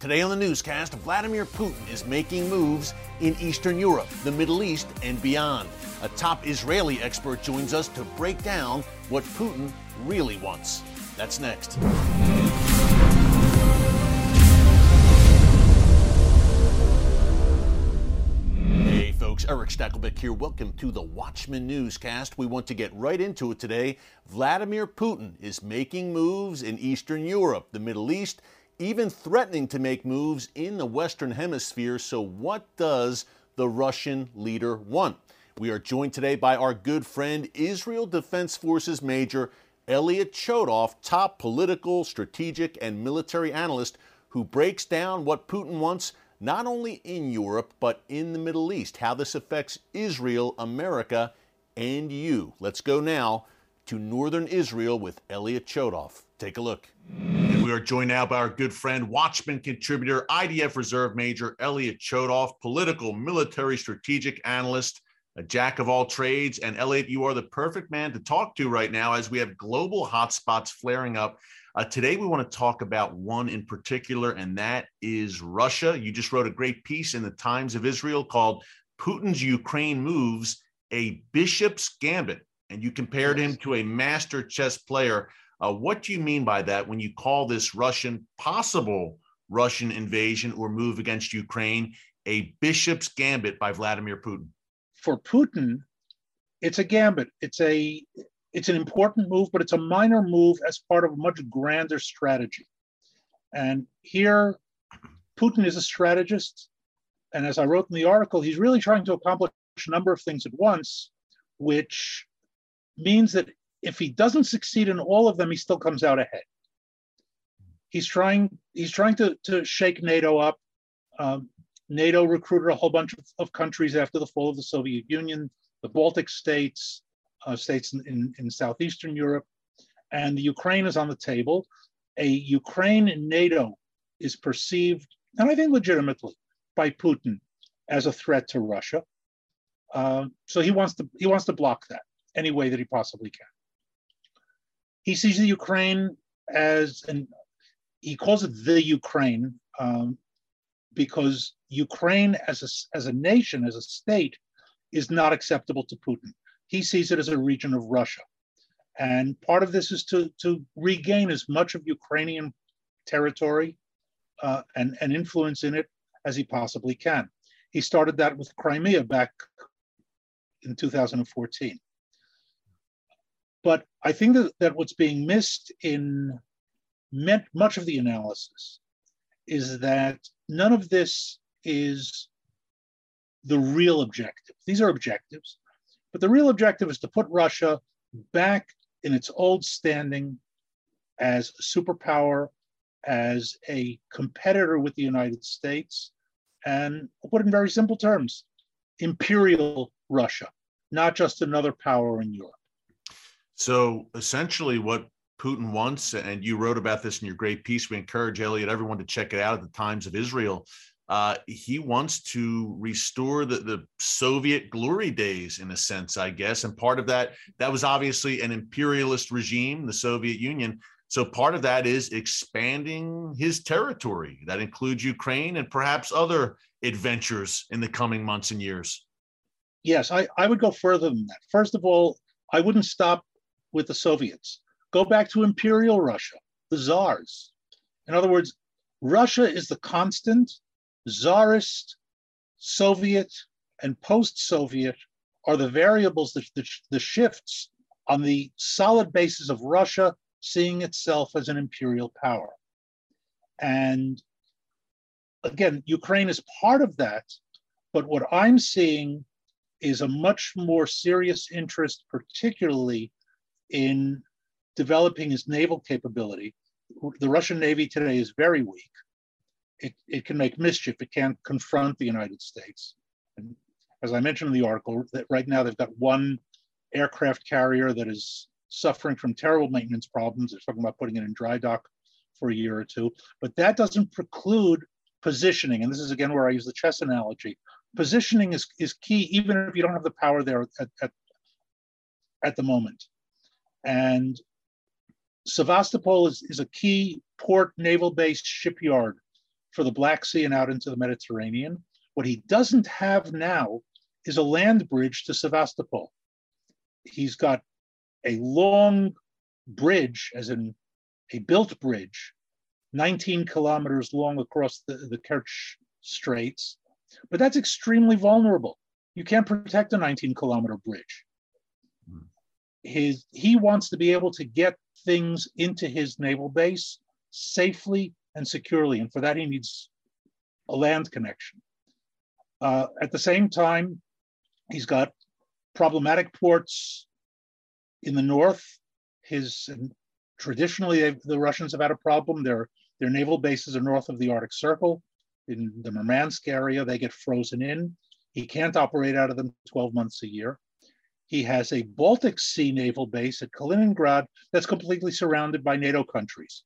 Today on the newscast, Vladimir Putin is making moves in Eastern Europe, the Middle East, and beyond. A top Israeli expert joins us to break down what Putin really wants. That's next. Hey folks, Erick Stakelbeck here. Welcome to the Watchman Newscast. We want to get right into it today. Vladimir Putin is making moves in Eastern Europe, the Middle East, even threatening to make moves in the Western Hemisphere. So, what does the Russian leader want? We are joined today by our good friend, Israel Defense Forces Major Elliot Chodoff, top political, strategic, and military analyst who breaks down what Putin wants not only in Europe, but in the Middle East, how this affects Israel, America, and you. Let's go now to northern Israel with Elliot Chodoff. Take a look. And we are joined now by our good friend, Watchman contributor, IDF Reserve Major Elliot Chodoff, political, military, strategic analyst a jack of all trades. And Elliot, you are the perfect man to talk to right now as we have global hotspots flaring up. Uh, today, we want to talk about one in particular, and that is Russia. You just wrote a great piece in the Times of Israel called Putin's Ukraine Moves a Bishop's Gambit. And you compared him to a master chess player. Uh, what do you mean by that when you call this Russian possible Russian invasion or move against Ukraine a Bishop's Gambit by Vladimir Putin? for Putin, it's a gambit. It's a it's an important move, but it's a minor move as part of a much grander strategy. And here, Putin is a strategist, and as I wrote in the article, he's really trying to accomplish a number of things at once, which means that if he doesn't succeed in all of them, he still comes out ahead. He's trying he's trying to, to shake NATO up. Um, NATO recruited a whole bunch of, of, countries after the fall of the Soviet Union, the Baltic states, uh, states in, in, in, Southeastern Europe, and the Ukraine is on the table. A Ukraine in NATO is perceived, and I think legitimately, by Putin as a threat to Russia. Uh, so he wants to he wants to block that any way that he possibly can. He sees the Ukraine as and he calls it the Ukraine um, because Ukraine as a, as a nation, as a state, is not acceptable to Putin. He sees it as a region of Russia. And part of this is to, to regain as much of Ukrainian territory uh, and, and influence in it as he possibly can. He started that with Crimea back in 2014. But I think that, that what's being missed in much of the analysis is that none of this is the real objective. These are objectives, but the real objective is to put Russia back in its old standing as a superpower, as a competitor with the United States, and I'll put in very simple terms imperial Russia, not just another power in Europe. So essentially, what Putin wants, and you wrote about this in your great piece. We encourage Elliot, everyone to check it out at the Times of Israel. Uh, he wants to restore the, the Soviet glory days, in a sense, I guess. And part of that, that was obviously an imperialist regime, the Soviet Union. So part of that is expanding his territory. That includes Ukraine and perhaps other adventures in the coming months and years. Yes, I, I would go further than that. First of all, I wouldn't stop with the Soviets. Go back to Imperial Russia, the czars. In other words, Russia is the constant, czarist, Soviet, and post Soviet are the variables, the, the, the shifts on the solid basis of Russia seeing itself as an imperial power. And again, Ukraine is part of that. But what I'm seeing is a much more serious interest, particularly in developing his naval capability. The Russian Navy today is very weak. it, it can make mischief. It can't confront the United States. And as I mentioned in the article, that right now they've got one aircraft carrier that is suffering from terrible maintenance problems. They're talking about putting it in dry dock for a year or two, but that doesn't preclude positioning. And this is again where I use the chess analogy. Positioning is, is key, even if you don't have the power there at, at, at the moment. And Sevastopol is, is a key port, naval base, shipyard for the Black Sea and out into the Mediterranean. What he doesn't have now is a land bridge to Sevastopol. He's got a long bridge, as in a built bridge, 19 kilometers long across the, the Kerch Straits, but that's extremely vulnerable. You can't protect a 19 kilometer bridge. His, he wants to be able to get things into his naval base safely and securely. And for that, he needs a land connection. Uh, at the same time, he's got problematic ports in the north. His traditionally the Russians have had a problem. Their their naval bases are north of the Arctic Circle. In the Murmansk area, they get frozen in. He can't operate out of them 12 months a year. He has a Baltic Sea naval base at Kaliningrad that's completely surrounded by NATO countries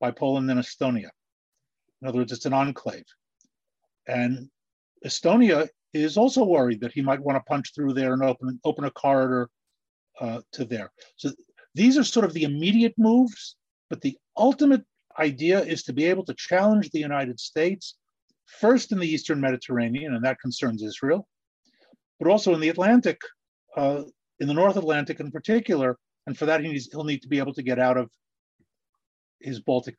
by Poland and Estonia. In other words, it's an enclave. And Estonia is also worried that he might want to punch through there and open, open a corridor uh, to there. So these are sort of the immediate moves, but the ultimate idea is to be able to challenge the United States, first in the Eastern Mediterranean, and that concerns Israel, but also in the Atlantic, uh, in the North Atlantic in particular. And for that, he needs, he'll need to be able to get out of his Baltic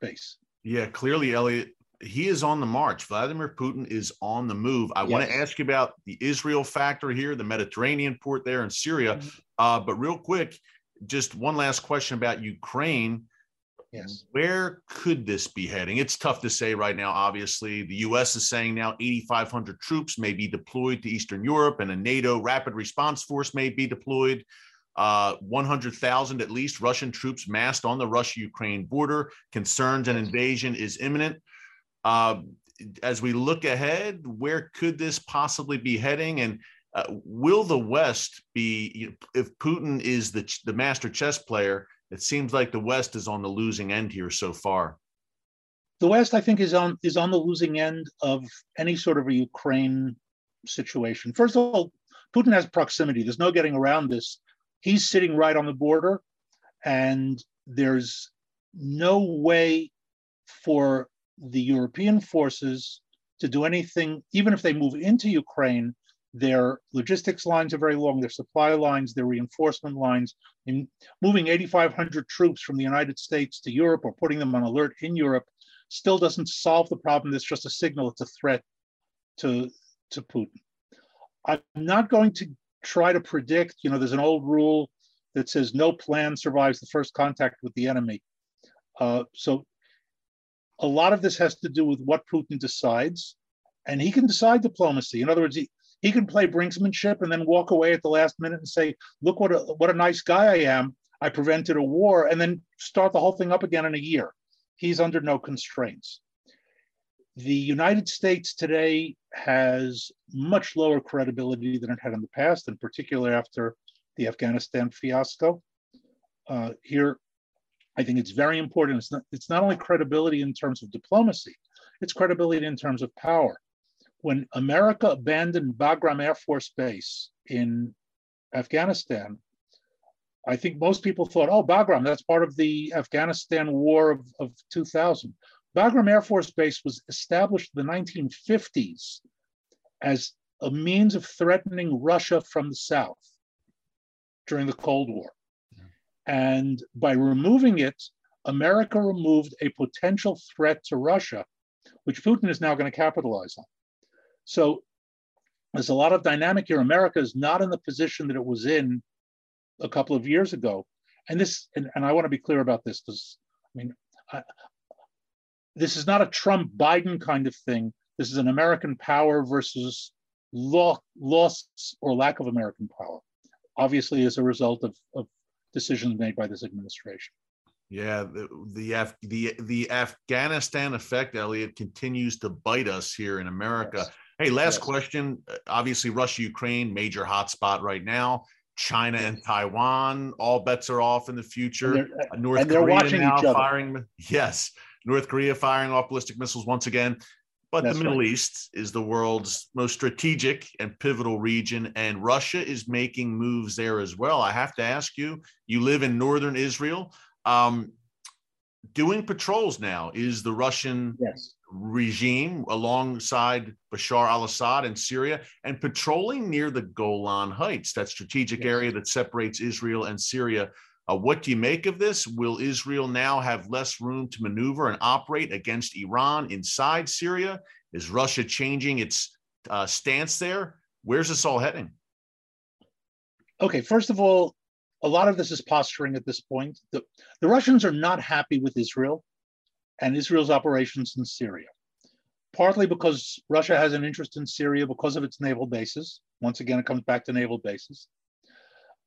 base. Yeah, clearly, Elliot, he is on the march. Vladimir Putin is on the move. I yes. want to ask you about the Israel factor here, the Mediterranean port there in Syria. Mm-hmm. Uh, but real quick, just one last question about Ukraine. Yes. Where could this be heading? It's tough to say right now. Obviously, the U.S. is saying now 8,500 troops may be deployed to Eastern Europe, and a NATO rapid response force may be deployed uh, 100,000 at least Russian troops massed on the Russia Ukraine border. Concerns an invasion is imminent. Uh, as we look ahead, where could this possibly be heading? And uh, will the West be, if Putin is the, the master chess player, it seems like the West is on the losing end here so far. The West, I think, is on is on the losing end of any sort of a Ukraine situation. First of all, Putin has proximity. There's no getting around this he's sitting right on the border, and there's no way for the European forces to do anything, even if they move into Ukraine. Their logistics lines are very long, their supply lines, their reinforcement lines. In moving 8,500 troops from the United States to Europe or putting them on alert in Europe still doesn't solve the problem. It's just a signal, it's a threat to, to Putin. I'm not going to try to predict, you know, there's an old rule that says no plan survives the first contact with the enemy. Uh, so a lot of this has to do with what Putin decides, and he can decide diplomacy. In other words, he, he can play brinksmanship and then walk away at the last minute and say, look what a, what a nice guy I am. I prevented a war, and then start the whole thing up again in a year. He's under no constraints. The United States today has much lower credibility than it had in the past, in particular after the Afghanistan fiasco. Uh, here, I think it's very important. It's not, it's not only credibility in terms of diplomacy, it's credibility in terms of power. When America abandoned Bagram Air Force Base in Afghanistan, I think most people thought, oh, Bagram, that's part of the Afghanistan war of, of 2000. Bagram Air Force Base was established in the 1950s as a means of threatening Russia from the south during the Cold War. And by removing it, America removed a potential threat to Russia, which Putin is now going to capitalize on. So there's a lot of dynamic here. America is not in the position that it was in a couple of years ago. And this, and, and I want to be clear about this because, I mean, I, this is not a Trump Biden kind of thing. This is an American power versus law, loss or lack of American power, obviously as a result of, of decisions made by this administration. Yeah, the the Af- the the Afghanistan effect, Elliot, continues to bite us here in America. Yes. Hey, last question. Uh, obviously, Russia, Ukraine, major hotspot right now. China and Taiwan, all bets are off in the future. Uh, North Korea now firing. Yes, North Korea firing off ballistic missiles once again. But That's the Middle right. East is the world's most strategic and pivotal region, and Russia is making moves there as well. I have to ask you: you live in northern Israel. Um, doing patrols now is the Russian yes. regime alongside Bashar al Assad in Syria and patrolling near the Golan Heights, that strategic yes. area that separates Israel and Syria. Uh, what do you make of this? Will Israel now have less room to maneuver and operate against Iran inside Syria? Is Russia changing its uh, stance there? Where's this all heading? Okay, first of all, a lot of this is posturing at this point. The, the Russians are not happy with Israel and Israel's operations in Syria, partly because Russia has an interest in Syria because of its naval bases. Once again, it comes back to naval bases.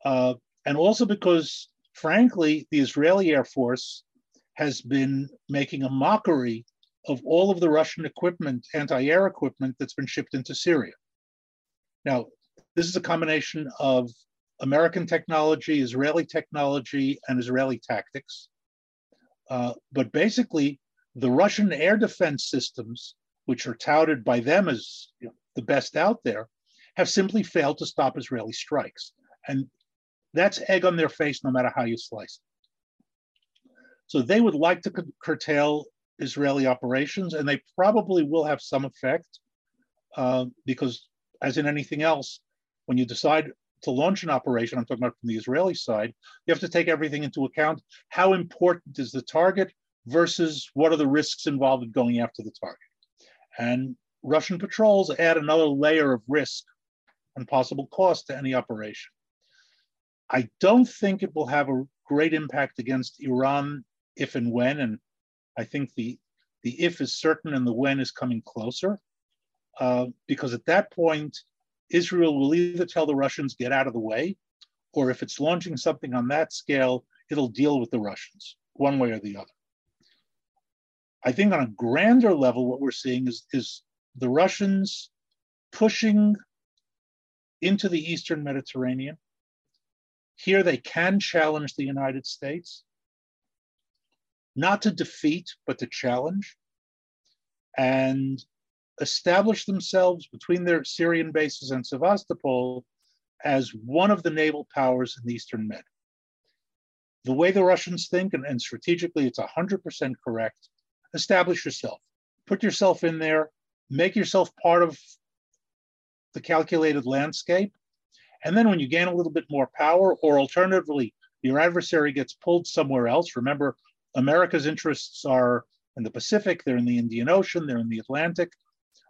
Uh, and also because, frankly, the Israeli Air Force has been making a mockery of all of the Russian equipment, anti air equipment that's been shipped into Syria. Now, this is a combination of American technology, Israeli technology, and Israeli tactics. Uh, but basically, the Russian air defense systems, which are touted by them as you know, the best out there, have simply failed to stop Israeli strikes. And that's egg on their face, no matter how you slice it. So they would like to curtail Israeli operations, and they probably will have some effect uh, because, as in anything else, when you decide to launch an operation, I'm talking about from the Israeli side, you have to take everything into account. How important is the target versus what are the risks involved in going after the target? And Russian patrols add another layer of risk and possible cost to any operation. I don't think it will have a great impact against Iran if and when, and I think the the if is certain and the when is coming closer, uh, because at that point Israel will either tell the Russians, get out of the way, or if it's launching something on that scale, it'll deal with the Russians, one way or the other. I think on a grander level, what we're seeing is, is the Russians pushing into the Eastern Mediterranean. Here they can challenge the United States, not to defeat, but to challenge. And established themselves between their Syrian bases and Sevastopol as one of the naval powers in the Eastern Med. The way the Russians think, and, and strategically it's 100% correct, establish yourself. Put yourself in there, make yourself part of the calculated landscape. And then when you gain a little bit more power, or alternatively, your adversary gets pulled somewhere else. Remember, America's interests are in the Pacific, they're in the Indian Ocean, they're in the Atlantic.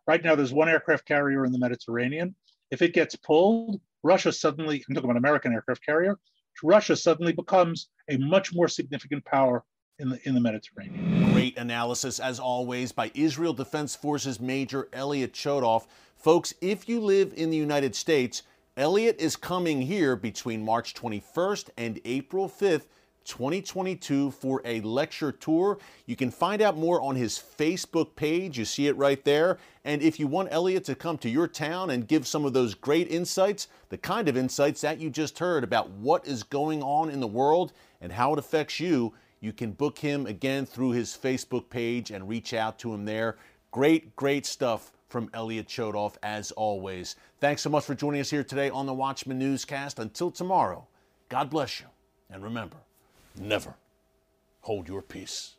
Right now, there's one aircraft carrier in the Mediterranean. If it gets pulled, Russia suddenly, I'm talking about American aircraft carrier, Russia suddenly becomes a much more significant power in the, in the Mediterranean. Great analysis, as always, by Israel Defense Forces Major Elliot Chodoff. Folks, if you live in the United States, Elliot is coming here between March 21st and April 5th 2022 for a lecture tour. You can find out more on his Facebook page. You see it right there. And if you want Elliot to come to your town and give some of those great insights, the kind of insights that you just heard about what is going on in the world and how it affects you, you can book him again through his Facebook page and reach out to him there. Great, great stuff from Elliot Chodoff, as always. Thanks so much for joining us here today on the Watchman Newscast. Until tomorrow, God bless you. And remember, never hold your peace.